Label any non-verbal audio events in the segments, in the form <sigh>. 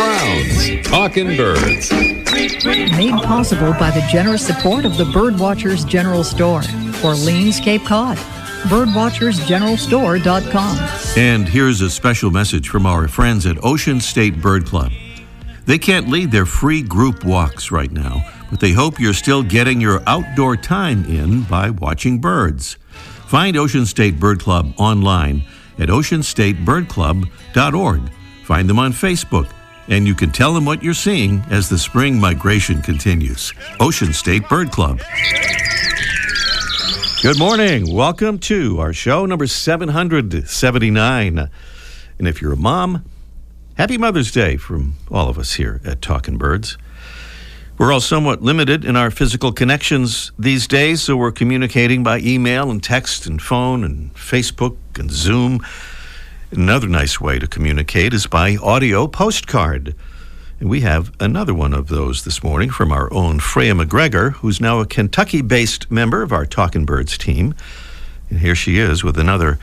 Brown's Talking Birds. Made possible by the generous support of the Birdwatchers General Store, Orleans, Cape Cod. Birdwatchersgeneralstore.com. And here's a special message from our friends at Ocean State Bird Club. They can't lead their free group walks right now, but they hope you're still getting your outdoor time in by watching birds. Find Ocean State Bird Club online at oceanstatebirdclub.org. Find them on Facebook, and you can tell them what you're seeing as the spring migration continues. Ocean State Bird Club. Good morning. Welcome to our show number 779. And if you're a mom, happy Mother's Day from all of us here at Talking Birds. We're all somewhat limited in our physical connections these days, so we're communicating by email and text and phone and Facebook and Zoom. Another nice way to communicate is by audio postcard. And we have another one of those this morning from our own Freya McGregor, who's now a Kentucky based member of our Talking Birds team. And here she is with another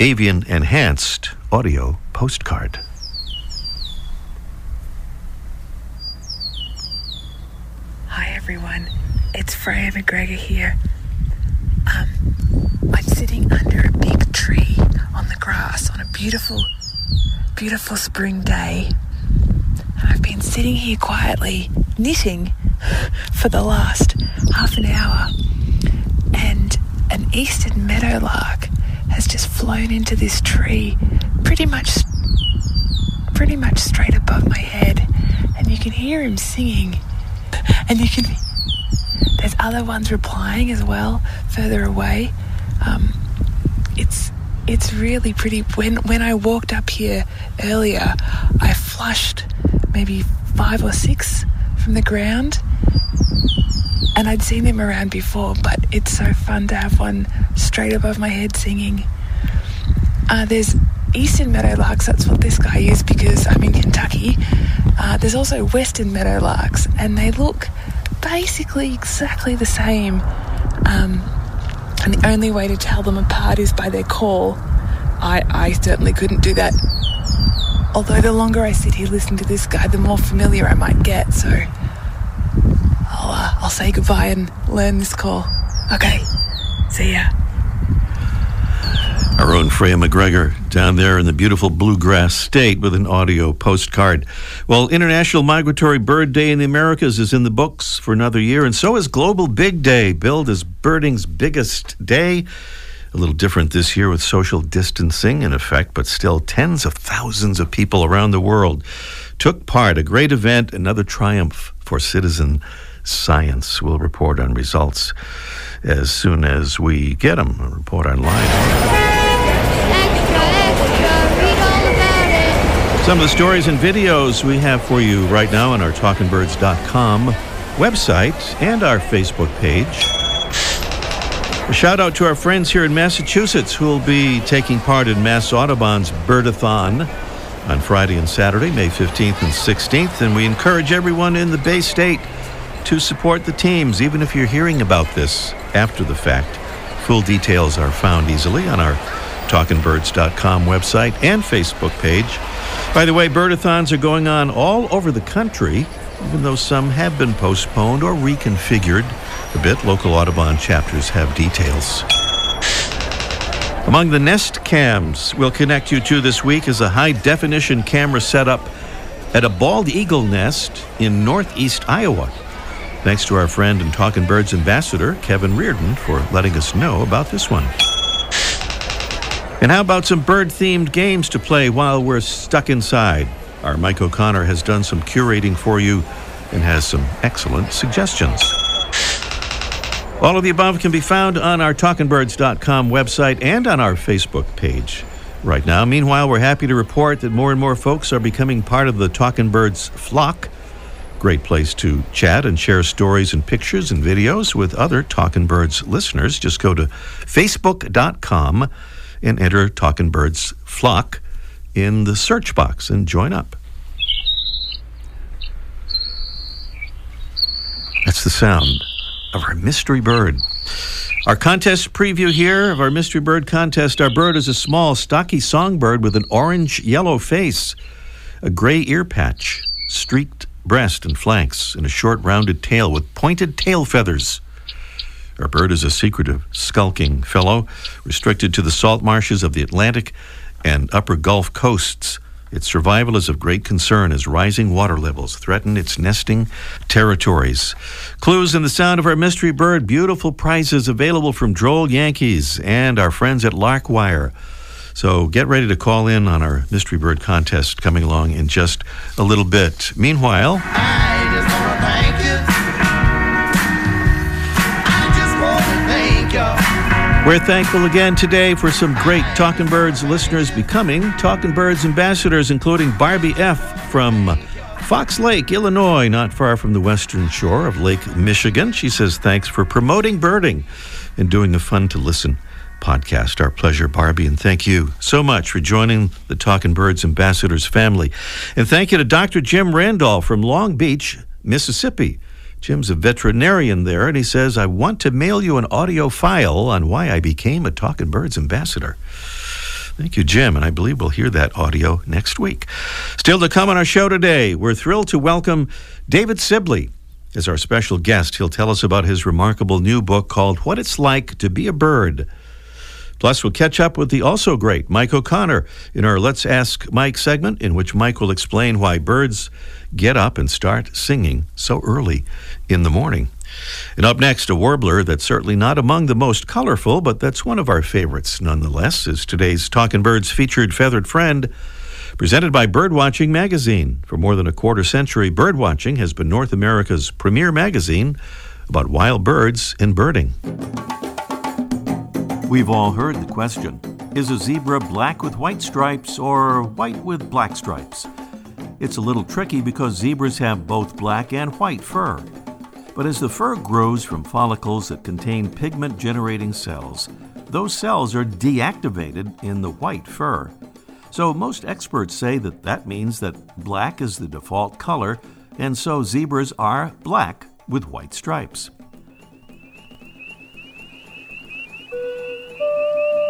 avian enhanced audio postcard. Hi everyone, it's Freya McGregor here. Um, I'm sitting under a big tree on the grass on a beautiful, beautiful spring day. And I've been sitting here quietly knitting for the last half an hour. And an eastern meadowlark has just flown into this tree pretty much pretty much straight above my head and you can hear him singing and you can there's other ones replying as well further away. Um, it's it's really pretty. When when I walked up here earlier I flushed maybe five or six from the ground and I'd seen them around before but it's so fun to have one straight above my head singing. Uh, there's eastern meadowlarks that's what this guy is because I'm in Kentucky. Uh, there's also western meadowlarks and they look basically exactly the same um, and the only way to tell them apart is by their call. I, I certainly couldn't do that. Although the longer I sit here listening to this guy, the more familiar I might get. So I'll, uh, I'll say goodbye and learn this call. Okay, see ya. Our own Freya McGregor down there in the beautiful bluegrass state with an audio postcard. Well, International Migratory Bird Day in the Americas is in the books for another year, and so is Global Big Day, billed as birding's biggest day. A little different this year with social distancing in effect, but still tens of thousands of people around the world took part. A great event, another triumph for citizen science. We'll report on results as soon as we get them. Report online. Some of the stories and videos we have for you right now on our talkinbirds.com website and our Facebook page. A shout out to our friends here in Massachusetts who will be taking part in Mass Audubon's Birdathon on Friday and Saturday, May 15th and 16th. And we encourage everyone in the Bay State to support the teams, even if you're hearing about this after the fact. Full details are found easily on our talkinbirds.com website and Facebook page. By the way, birdathons are going on all over the country, even though some have been postponed or reconfigured a bit. Local Audubon chapters have details. Among the Nest cams we'll connect you to this week is a high definition camera set up at a bald eagle nest in northeast Iowa. Thanks to our friend and Talking Birds ambassador, Kevin Reardon, for letting us know about this one. And how about some bird themed games to play while we're stuck inside? Our Mike O'Connor has done some curating for you and has some excellent suggestions. All of the above can be found on our talkinbirds.com website and on our Facebook page right now. Meanwhile, we're happy to report that more and more folks are becoming part of the Talking Birds flock. Great place to chat and share stories and pictures and videos with other Talking Birds listeners. Just go to facebook.com and enter Talking Birds Flock in the search box and join up. That's the sound of our mystery bird. Our contest preview here of our mystery bird contest. Our bird is a small, stocky songbird with an orange yellow face. a gray ear patch, streaked breast and flanks, and a short rounded tail with pointed tail feathers. Our bird is a secretive, skulking fellow, restricted to the salt marshes of the Atlantic and upper Gulf coasts. Its survival is of great concern as rising water levels threaten its nesting territories. Clues in the sound of our mystery bird, beautiful prizes available from Droll Yankees and our friends at Larkwire. So get ready to call in on our mystery bird contest coming along in just a little bit. Meanwhile, We're thankful again today for some great Talking Birds listeners becoming Talking Birds ambassadors, including Barbie F. from Fox Lake, Illinois, not far from the western shore of Lake Michigan. She says, Thanks for promoting birding and doing a fun to listen podcast. Our pleasure, Barbie, and thank you so much for joining the Talking Birds ambassadors family. And thank you to Dr. Jim Randolph from Long Beach, Mississippi. Jim's a veterinarian there, and he says, I want to mail you an audio file on why I became a Talking Birds ambassador. Thank you, Jim, and I believe we'll hear that audio next week. Still to come on our show today, we're thrilled to welcome David Sibley as our special guest. He'll tell us about his remarkable new book called What It's Like to Be a Bird. Plus, we'll catch up with the also great Mike O'Connor in our Let's Ask Mike segment, in which Mike will explain why birds get up and start singing so early in the morning. And up next, a warbler that's certainly not among the most colorful, but that's one of our favorites nonetheless, is today's Talking Birds featured feathered friend, presented by Birdwatching Magazine. For more than a quarter century, Birdwatching has been North America's premier magazine about wild birds and birding. We've all heard the question Is a zebra black with white stripes or white with black stripes? It's a little tricky because zebras have both black and white fur. But as the fur grows from follicles that contain pigment generating cells, those cells are deactivated in the white fur. So most experts say that that means that black is the default color, and so zebras are black with white stripes.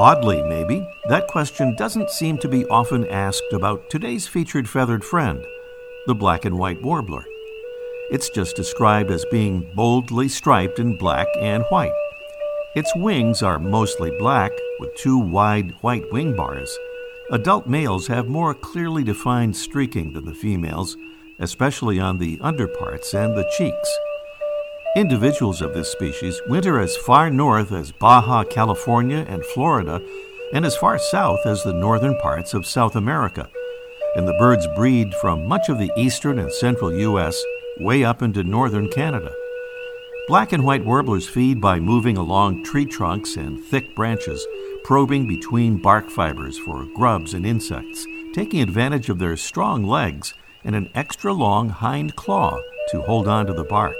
Oddly, maybe, that question doesn't seem to be often asked about today's featured feathered friend, the black and white warbler. It's just described as being boldly striped in black and white. Its wings are mostly black, with two wide white wing bars. Adult males have more clearly defined streaking than the females, especially on the underparts and the cheeks. Individuals of this species winter as far north as Baja California and Florida, and as far south as the northern parts of South America. And the birds breed from much of the eastern and central U.S. way up into northern Canada. Black and white warblers feed by moving along tree trunks and thick branches, probing between bark fibers for grubs and insects, taking advantage of their strong legs and an extra long hind claw to hold on to the bark.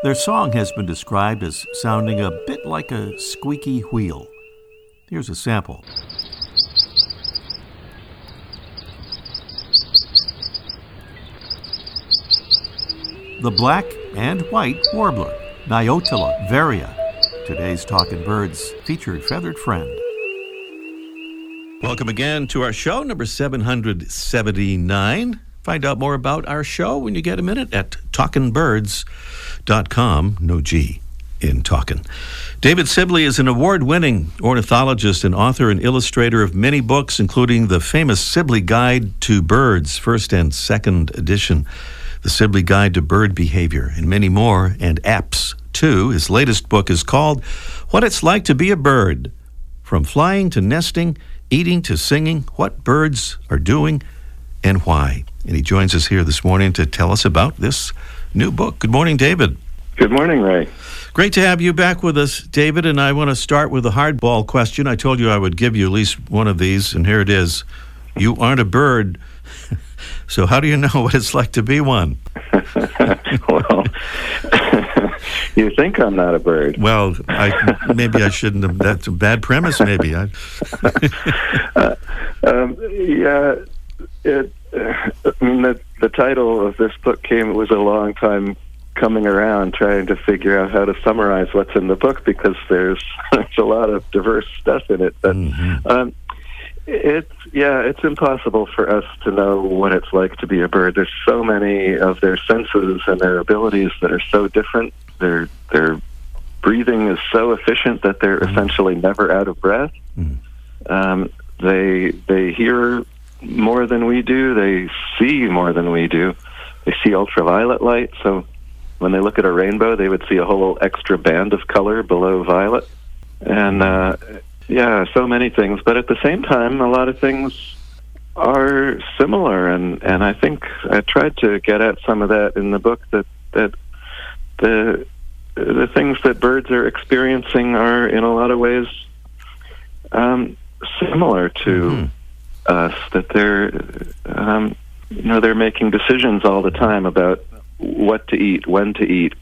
Their song has been described as sounding a bit like a squeaky wheel. Here's a sample. The black and white warbler, Mniotilta varia, today's Talking Birds featured feathered friend. Welcome again to our show, number 779. Find out more about our show when you get a minute at talkinbirds.com. No G in talking. David Sibley is an award winning ornithologist and author and illustrator of many books, including the famous Sibley Guide to Birds, first and second edition, the Sibley Guide to Bird Behavior, and many more, and apps too. His latest book is called What It's Like to Be a Bird From Flying to Nesting, Eating to Singing, What Birds Are Doing, and Why. And he joins us here this morning to tell us about this new book. Good morning, David. Good morning, Ray. Great to have you back with us, David. And I want to start with a hardball question. I told you I would give you at least one of these, and here it is. You aren't a bird, <laughs> so how do you know what it's like to be one? <laughs> well, <laughs> you think I'm not a bird. Well, I, maybe I shouldn't have. That's a bad premise, maybe. I, Um, yeah, it. I mean, the the title of this book came. It was a long time coming around, trying to figure out how to summarize what's in the book because there's <laughs> there's a lot of diverse stuff in it. But um, It's yeah, it's impossible for us to know what it's like to be a bird. There's so many of their senses and their abilities that are so different. Their their breathing is so efficient that they're essentially never out of breath. Um, they they hear more than we do. They see more than we do. They see ultraviolet light. So when they look at a rainbow, they would see a whole extra band of color below violet. And uh, yeah, so many things. But at the same time, a lot of things are similar. And, and I think I tried to get at some of that in the book that, that the, the things that birds are experiencing are in a lot of ways um, similar to us. That they're, um, you know, they're making decisions all the time about what to eat, when to eat,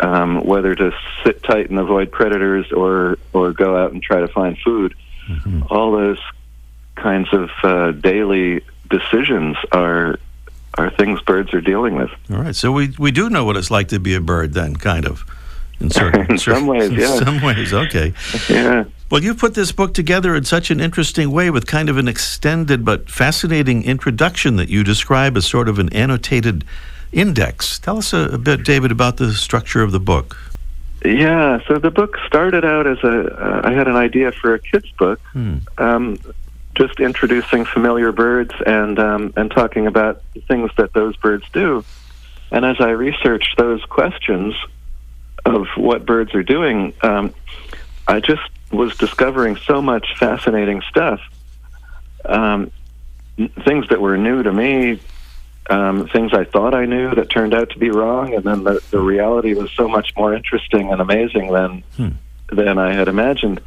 um, whether to sit tight and avoid predators or or go out and try to find food. All those kinds of uh, daily decisions are are things birds are dealing with. All right. So we, we do know what it's like to be a bird, then, kind of. In, certain, <laughs> In some ways, in yeah. some ways, okay. Yeah. Well, you put this book together in such an interesting way with kind of an extended but fascinating introduction that you describe as sort of an annotated index. Tell us a, a bit, David, about the structure of the book. Yeah, so the book started out as a. Uh, I had an idea for a kids' book, um, just introducing familiar birds and um, and talking about the things that those birds do. And as I researched those questions of what birds are doing, um, I just was discovering so much fascinating stuff. Um, things that were new to me, um, things I thought I knew that turned out to be wrong, and then the, the reality was so much more interesting and amazing than than I had imagined.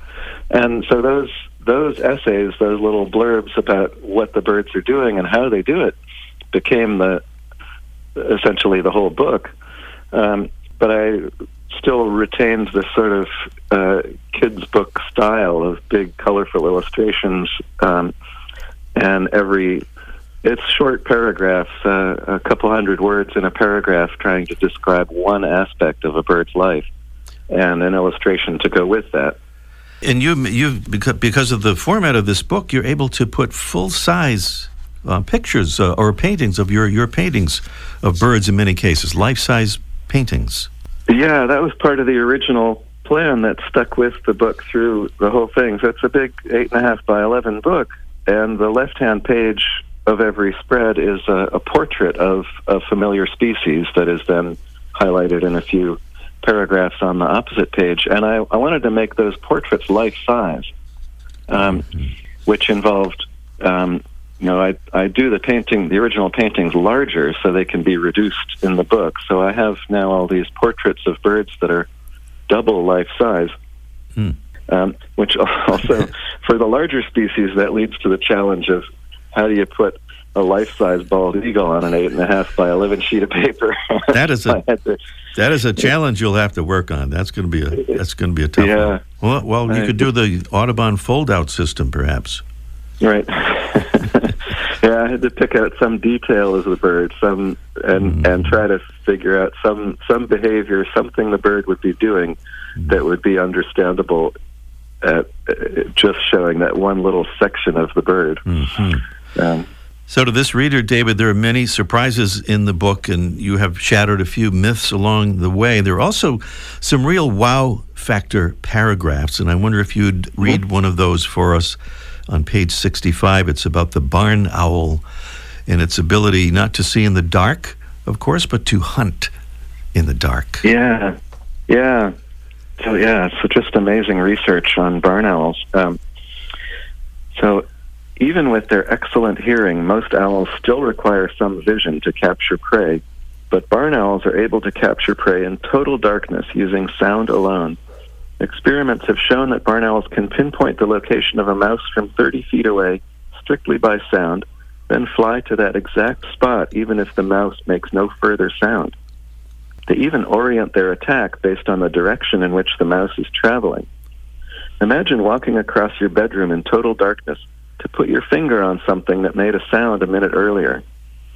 And so those those essays, those little blurbs about what the birds are doing and how they do it, became the essentially the whole book. Um, but I still retained this sort of uh, kids' book style of big, colorful illustrations, um, and every it's short paragraphs, uh, a couple hundred words in a paragraph, trying to describe one aspect of a bird's life, and an illustration to go with that. And you, you because, of the format of this book, you're able to put full size uh, pictures uh, or paintings of your, your paintings of birds in many cases, life size paintings. Yeah, that was part of the original plan that stuck with the book through the whole thing. So it's a big eight and a half by eleven book, and the left-hand page of every spread is a, a portrait of a familiar species that is then highlighted in a few paragraphs on the opposite page. And I, I wanted to make those portraits life-size, um, which involved. Um, you know, I I do the painting, the original paintings larger, so they can be reduced in the book. So I have now all these portraits of birds that are double life size. Um, which <laughs> also, for the larger species, that leads to the challenge of how do you put a life-size bald eagle on an eight and a half by eleven sheet of paper? <laughs> That is a I had to- that is a challenge you'll have to work on. That's going to be a that's going to be a tough Yeah. one. Well, well, you could do the Audubon fold-out system, perhaps. Right. <laughs> yeah, I had to pick out some detail of the bird, some and and try to figure out some some behavior, something the bird would be doing that would be understandable at uh, just showing that one little section of the bird. Um, So, to this reader, David, there are many surprises in the book, and you have shattered a few myths along the way. There are also some real wow factor paragraphs, and I wonder if you'd read one of those for us on page 65. It's about the barn owl and its ability not to see in the dark, of course, but to hunt in the dark. Yeah, yeah. So yeah, so just amazing research on barn owls. Um, so even with their excellent hearing, most owls still require some vision to capture prey. But barn owls are able to capture prey in total darkness using sound alone. Experiments have shown that barn owls can pinpoint the location of a mouse from 30 feet away strictly by sound, then fly to that exact spot even if the mouse makes no further sound. They even orient their attack based on the direction in which the mouse is traveling. Imagine walking across your bedroom in total darkness to put your finger on something that made a sound a minute earlier.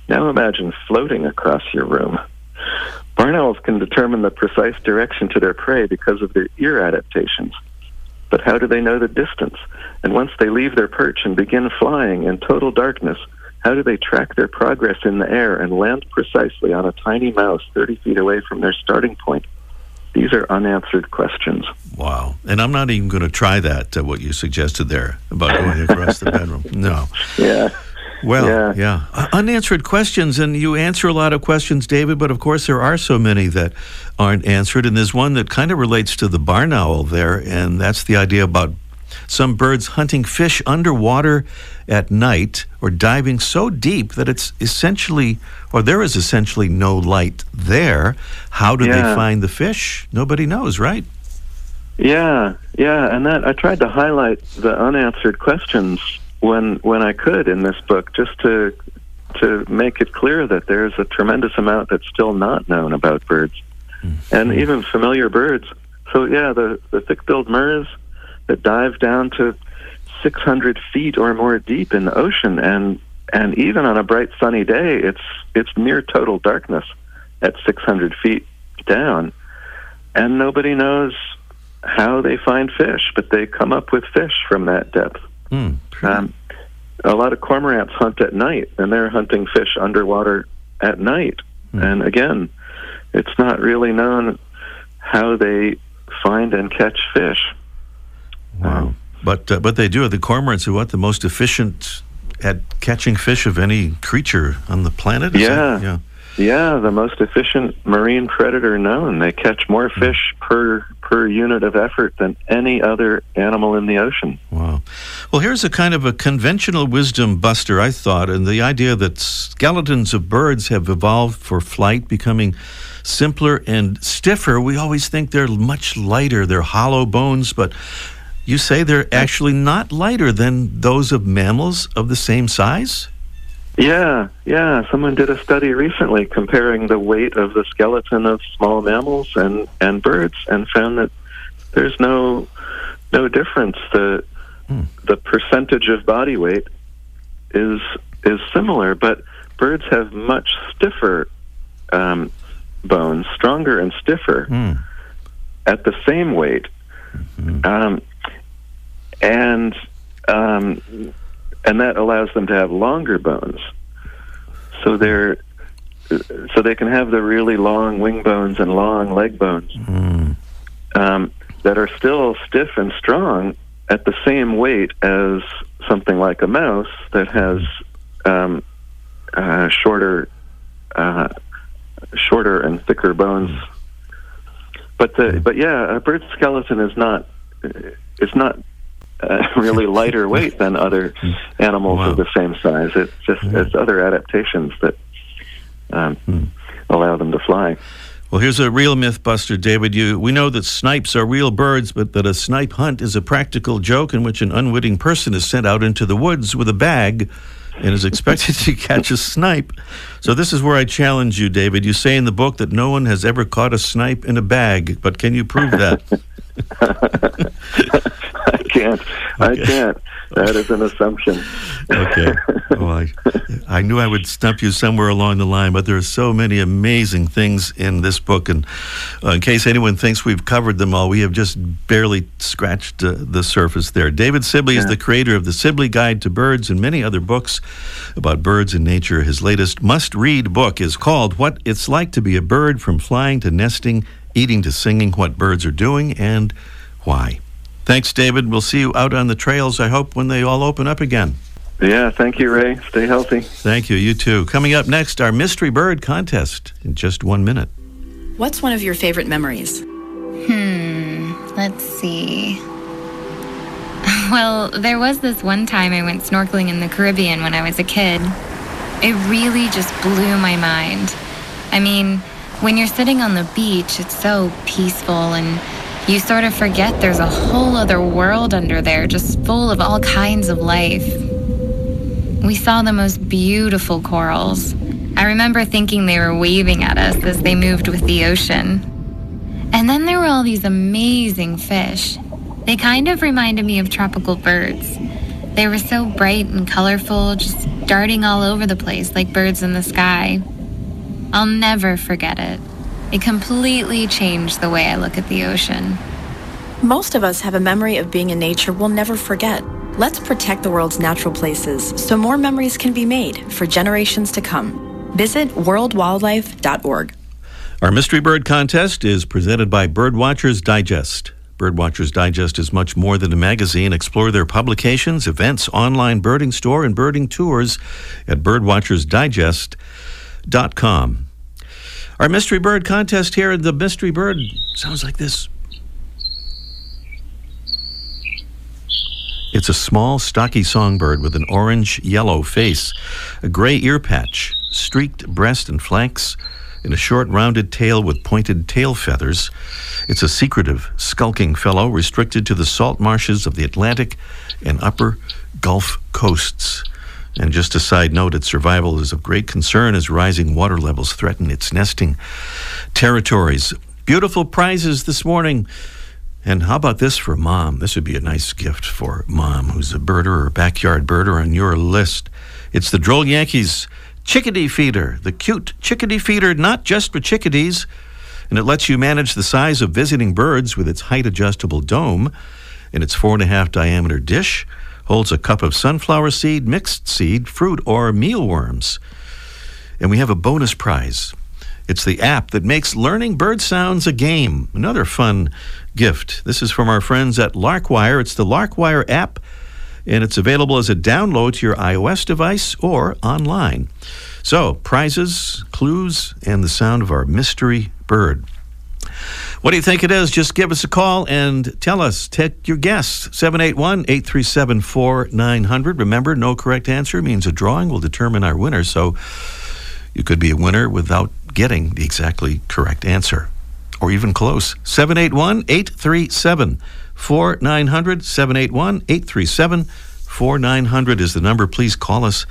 Now imagine floating across your room. Barn owls can determine the precise direction to their prey because of their ear adaptations. But how do they know the distance? And once they leave their perch and begin flying in total darkness, how do they track their progress in the air and land precisely on a tiny mouse 30 feet away from their starting point? These are unanswered questions. Wow. And I'm not even going to try that, uh, what you suggested there about going across the bedroom. No. <laughs> Yeah. Well, Yeah. yeah. Uh, Unanswered questions, and you answer a lot of questions, David, but of course there are so many that aren't answered. And there's one that kind of relates to the barn owl there, and that's the idea about some birds hunting fish underwater at night or diving so deep that it's essentially, or there is essentially no light there. How do they find the fish? Nobody knows, right? Yeah, yeah, and that I tried to highlight the unanswered questions when when I could in this book, just to to make it clear that there's a tremendous amount that's still not known about birds, mm-hmm. and even familiar birds. So yeah, the the thick-billed murres that dive down to 600 feet or more deep in the ocean, and and even on a bright sunny day, it's it's near total darkness at 600 feet down, and nobody knows how they find fish, but they come up with fish from that depth. Hmm. Um, a lot of cormorants hunt at night, and they're hunting fish underwater at night. And again, it's not really known how they find and catch fish. Wow. But uh, but they do. The cormorants are what the most efficient at catching fish of any creature on the planet. Yeah. yeah. Yeah, the most efficient marine predator known. They catch more fish per per unit of effort than any other animal in the ocean. Wow. Well, here's a kind of a conventional wisdom buster, I thought, and the idea that skeletons of birds have evolved for flight, becoming simpler and stiffer. We always think they're much lighter, they're hollow bones, but you say they're actually not lighter than those of mammals of the same size? Yeah, yeah. Someone did a study recently comparing the weight of the skeleton of small mammals and, and birds and found that there's no no difference. The the percentage of body weight is is similar, but birds have much stiffer um, bones, stronger and stiffer Hmm. at the same weight. Um, and um, and that allows them to have longer bones. So they're so they can have the really long wing bones and long leg bones um, that are still stiff and strong at the same weight as something like a mouse that has um, uh, shorter uh, shorter and thicker bones. But the but yeah, a bird skeleton is not it's not uh, <laughs> really lighter weight than other <laughs> animals Wow. of the same size. It's just it's other adaptations that um, allow them to fly. Well, here's a real myth buster, David. You, we know that snipes are real birds, but that a snipe hunt is a practical joke in which an unwitting person is sent out into the woods with a bag and is expected to <laughs> catch a snipe. So, this is where I challenge you, David. You say in the book that no one has ever caught a snipe in a bag, but can you prove that? I can't. I can't. That is an assumption. okay. Well, I, I knew I would stump you somewhere along the line, but there are so many amazing things in this book. And uh, in case anyone thinks we've covered them all, we have just barely scratched uh, the surface there. David Sibley is the creator of the Sibley Guide to Birds and many other books about birds and nature. His latest must read book is called What It's Like to Be a Bird From Flying to Nesting, Eating to Singing What Birds Are Doing and Why. Thanks, David. We'll see you out on the trails, I hope, when they all open up again. Yeah. Thank you, Ray. Stay healthy. Thank you. You too. Coming up next, our mystery bird contest in just one minute. What's one of your favorite memories? Hmm, let's see. <laughs> Well, there was this one time I went snorkeling in the Caribbean when I was a kid. It really just blew my mind. I mean, when you're sitting on the beach, it's so peaceful and you sort of forget there's a whole other world under there just full of all kinds of life. We saw the most beautiful corals. I remember thinking they were waving at us as they moved with the ocean. And then there were all these amazing fish. They kind of reminded me of tropical birds. They were so bright and colorful, just darting all over the place like birds in the sky. I'll never forget it. It completely changed the way I look at the ocean. Most of us have a memory of being in nature we'll never forget. Let's protect the world's natural places so more memories can be made for generations to come. Visit worldwildlife.org. Our Mystery Bird contest is presented by Birdwatchers Digest. Birdwatchers Digest is much more than a magazine. Explore their publications, events, online birding store, and birding tours at birdwatchersdigest.com. Our Mystery Bird contest here, the Mystery Bird sounds like this. It's a small, stocky songbird with an orange yellow face, a gray ear patch, streaked breast and flanks, and a short, rounded tail with pointed tail feathers. It's a secretive, skulking fellow restricted to the salt marshes of the Atlantic and upper Gulf coasts. And just a side note, its survival is of great concern as rising water levels threaten its nesting territories. Beautiful prizes this morning. And how about this for mom? This would be a nice gift for mom who's a birder or backyard birder on your list. It's the Droll Yankees chickadee feeder, the cute chickadee feeder, not just for chickadees. And it lets you manage the size of visiting birds with its height adjustable dome. And its four and a half diameter dish holds a cup of sunflower seed, mixed seed, fruit, or mealworms. And we have a bonus prize. It's the app that makes learning bird sounds a game. Another fun gift. This is from our friends at Larkwire. It's the Larkwire app, and it's available as a download to your iOS device or online. So, prizes, clues, and the sound of our mystery bird. What do you think it is? Just give us a call and tell us. Take your guess. 781 837 4900. Remember, no correct answer means a drawing will determine our winner. So you could be a winner without getting the exactly correct answer or even close. 781 837 4900. 781 837 4900 is the number. Please call us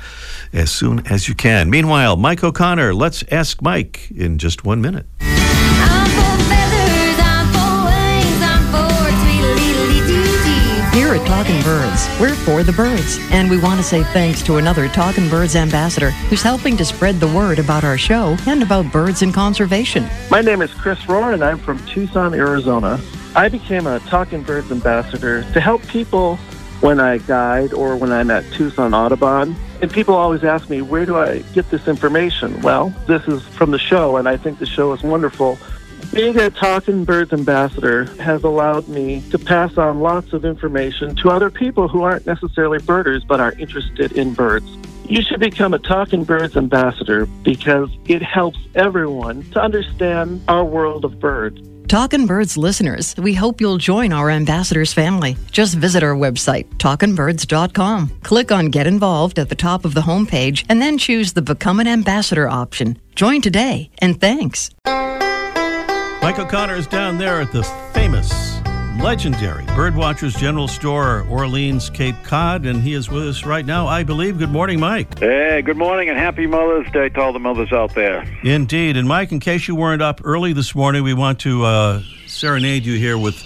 as soon as you can. Meanwhile, Mike O'Connor, let's ask Mike in just one minute. Talking Birds, we're for the birds, and we want to say thanks to another Talking Birds ambassador who's helping to spread the word about our show and about birds and conservation. My name is Chris Rohr, and I'm from Tucson, Arizona. I became a Talking Birds ambassador to help people when I guide or when I'm at Tucson Audubon. And people always ask me, where do I get this information? Well, this is from the show, and I think the show is wonderful. Being a Talking Birds ambassador has allowed me to pass on lots of information to other people who aren't necessarily birders but are interested in birds. You should become a Talking Birds ambassador because it helps everyone to understand our world of birds. Talkin' Birds listeners, we hope you'll join our ambassadors family. Just visit our website, talkinbirds.com. Click on Get Involved at the top of the homepage and then choose the Become an Ambassador option. Join today, and thanks. Mike O'Connor is down there at the famous, legendary Birdwatchers General Store, Orleans, Cape Cod, and he is with us right now, I believe. Good morning, Mike. Hey, good morning and happy Mother's Day to all the mothers out there. Indeed. And Mike, in case you weren't up early this morning, we want to uh, serenade you here with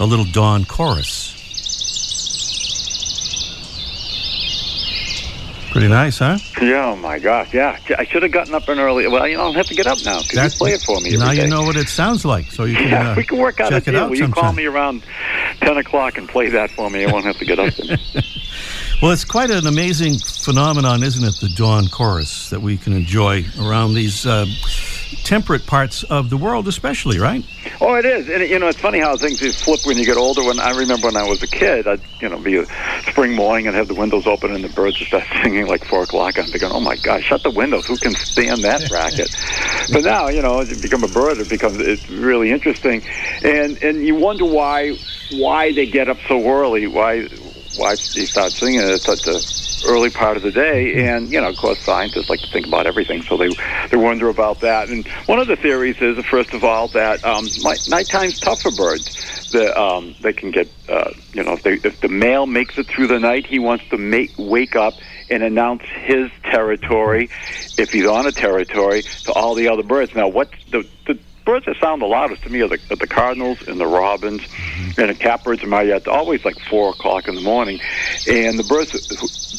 a little dawn chorus. Pretty nice, huh? Yeah, oh my gosh, yeah. I should have gotten up an early. Well, you know, I'll have to get up now. Can you play it for me? Now you day? know what it sounds like, so you can Yeah, uh, we can work out a deal. out Will you call me around 10 o'clock and play that for me? I won't have to get up. <laughs> Well, it's quite an amazing phenomenon, isn't it? The dawn chorus that we can enjoy around these uh, temperate parts of the world, especially, right? oh, it is. And, you know, it's funny how things just flip when you get older. When I remember when I was a kid, I'd, you know, be a spring morning and have the windows open and the birds would start <laughs> singing like 4 o'clock. I'm thinking, oh my gosh, shut the windows. Who can stand that <laughs> racket? but now, you know, as you become a bird, it becomes, it's really interesting. And, and you wonder why, why they get up so early, why, why they start singing at such a early part of the day. And you know, of course, scientists like to think about everything, so they they wonder about that. And one of the theories is, first of all, that um, night, nighttime's tough for birds. The, um, they can get, uh, you know, if, they, if the male makes it through the night, he wants to make wake up and announce his territory, if he's on a territory, to all the other birds. Now, what's the, the birds that sound the loudest to me are the, are the cardinals and the robins and the catbirds yard. They're always like four o'clock in the morning, and the birds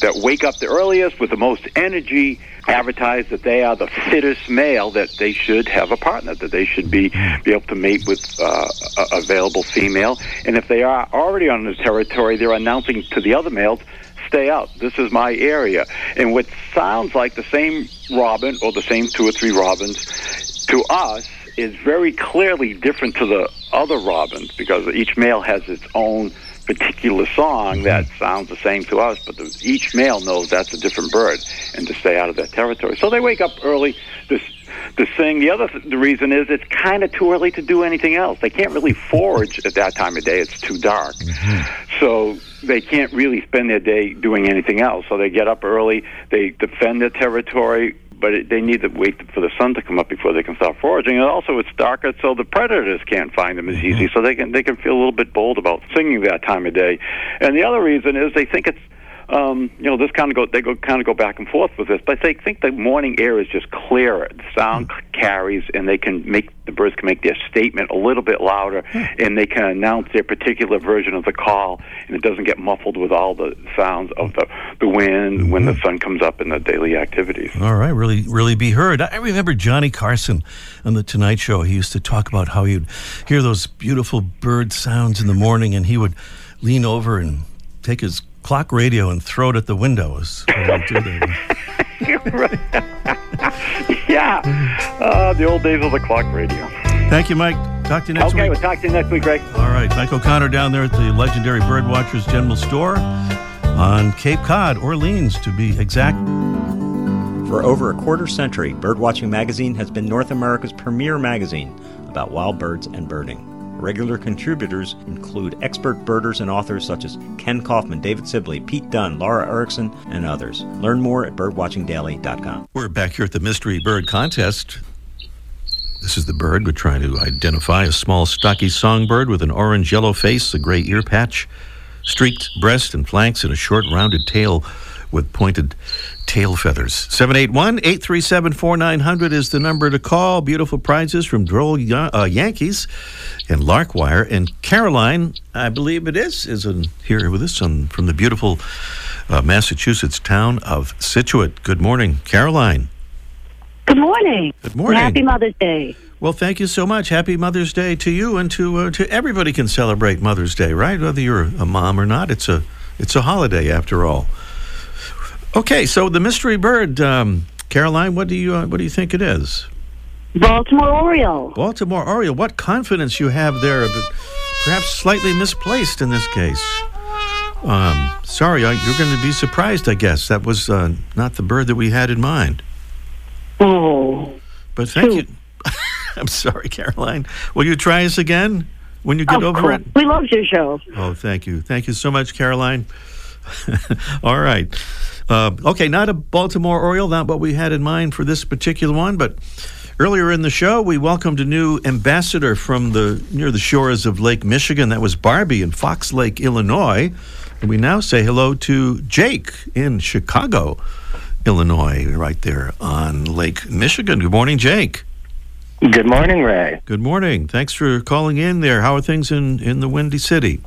that wake up the earliest with the most energy advertise that they are the fittest male that they should have a partner that they should be be able to mate with uh, a available female. And if they are already on the territory they're announcing to the other males stay out. This is my area. And what sounds like the same robin or the same two or three robins to us is very clearly different to the other robins because each male has its own particular song that mm-hmm. sounds the same to us, but the, each male knows that's a different bird and to stay out of that territory. So they wake up early to, to sing. The other th- the reason is it's kind of too early to do anything else. They can't really forage at that time of day. It's too dark. Mm-hmm. So they can't really spend their day doing anything else. So they get up early, they defend their territory, but it, they need to wait for the sun to come up before they can start foraging. And also, it's darker, so the predators can't find them as mm-hmm. easy. So they can they can feel a little bit bold about singing that time of day. And the other reason is they think it's um, you know, this kind of go they go kind of go back and forth with this, but they think the morning air is just clearer. The sound hmm. carries, and they can make the birds can make their statement a little bit louder, hmm. and they can announce their particular version of the call, and it doesn't get muffled with all the sounds of the the wind when the hmm. sun comes up in the daily activities. All right, really, really be heard. I remember Johnny Carson on the Tonight Show. He used to talk about how he'd hear those beautiful bird sounds in the morning, and he would lean over and take his clock radio and throw it at the windows. <laughs> yeah, uh, the old days of the clock radio. Thank you, Mike. Talk to you next okay, week. Okay, we'll talk to you next week, Greg. All right, Mike O'Connor down there at the legendary Birdwatchers General Store on Cape Cod, Orleans, to be exact. For over a quarter century, Birdwatching Magazine has been North America's premier magazine about wild birds and birding. Regular contributors include expert birders and authors such as Kenn Kaufman, David Sibley, Pete Dunne, Laura Erickson, and others. Learn more at birdwatchingdaily.com. We're back here at the Mystery Bird Contest. This is the bird. We're trying to identify a small, stocky songbird with an orange yellow face, a gray ear patch, streaked breast and flanks, and a short, rounded tail with pointed tail feathers. 781 837 4900 is the number to call. Beautiful prizes from Droll Yan- uh, Yankees and Larkwire. And Caroline, I believe it is, is in, here with us on, from the beautiful uh, Massachusetts town of Scituate. Good morning, Caroline. Good morning. Good morning. Happy Mother's Day. Well, thank you so much. Happy Mother's Day to you and to uh, to everybody can celebrate Mother's Day, right? Whether you're a mom or not, it's a it's a holiday after all. Okay, so the mystery bird, um, Caroline, what do you uh, what do you think it is? Baltimore Oriole. Baltimore Oriole. What confidence you have there, but perhaps slightly misplaced in this case. Um, sorry, I, you're going to be surprised. I guess that was uh, not the bird that we had in mind. Oh. But thank you. <laughs> I'm sorry, Caroline. Will you try us again when you get Of over course. it? We love your show. Oh, thank you. Thank you so much, Caroline. <laughs> All right. Uh, okay, not a Baltimore Oriole, not what we had in mind for this particular one, but earlier in the show, we welcomed a new ambassador from the near the shores of Lake Michigan. That was Barbie in Fox Lake, Illinois. And we now say hello to Jake in Chicago, Illinois, right there on Lake Michigan. Good morning, Jake. Good morning, Ray. Good morning. Thanks for calling in there. How are things in, in the Windy City?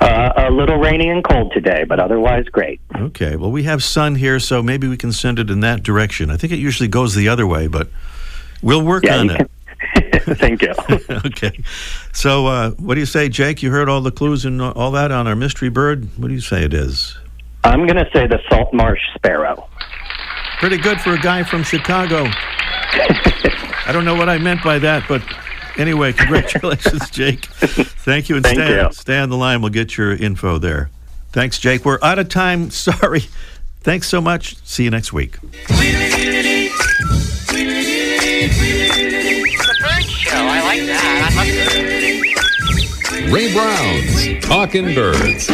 Uh, a little rainy and cold today, but otherwise great. Okay. Well, we have sun here, so maybe we can send it in that direction. I think it usually goes the other way, but we'll work Yeah, on it. <laughs> Thank you. <laughs> okay. So, uh, what do you say, Jake? You heard all the clues and all that on our mystery bird. What do you say it is? I'm going to say the salt marsh sparrow. Pretty good for a guy from Chicago. <laughs> I don't know what I meant by that, but anyway, congratulations, <laughs> Jake. Thank you, and Thank stay, you. stay on the line. We'll get your info there. Thanks, Jake. We're out of time. <laughs> Sorry. Thanks so much. See you next week. The bird show. I like that. I love Ray Brown's Talking Birds.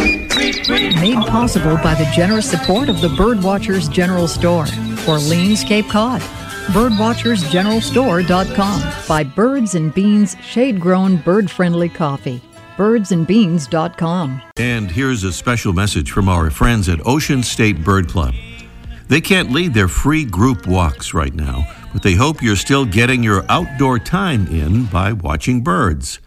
Made possible by the generous support of the Birdwatchers General Store, Orleans, Cape Cod. Birdwatchersgeneralstore.com. By Birds and Beans Shade Grown Bird Friendly Coffee. Birdsandbeans.com. And here's a special message from our friends at Ocean State Bird Club. They can't lead their free group walks right now, but they hope you're still getting your outdoor time in by watching birds.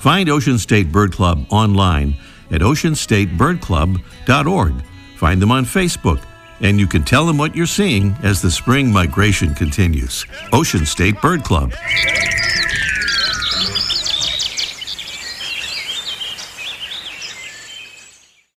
Find Ocean State Bird Club online at oceanstatebirdclub.org. Find them on Facebook, and you can tell them what you're seeing as the spring migration continues. Ocean State Bird Club.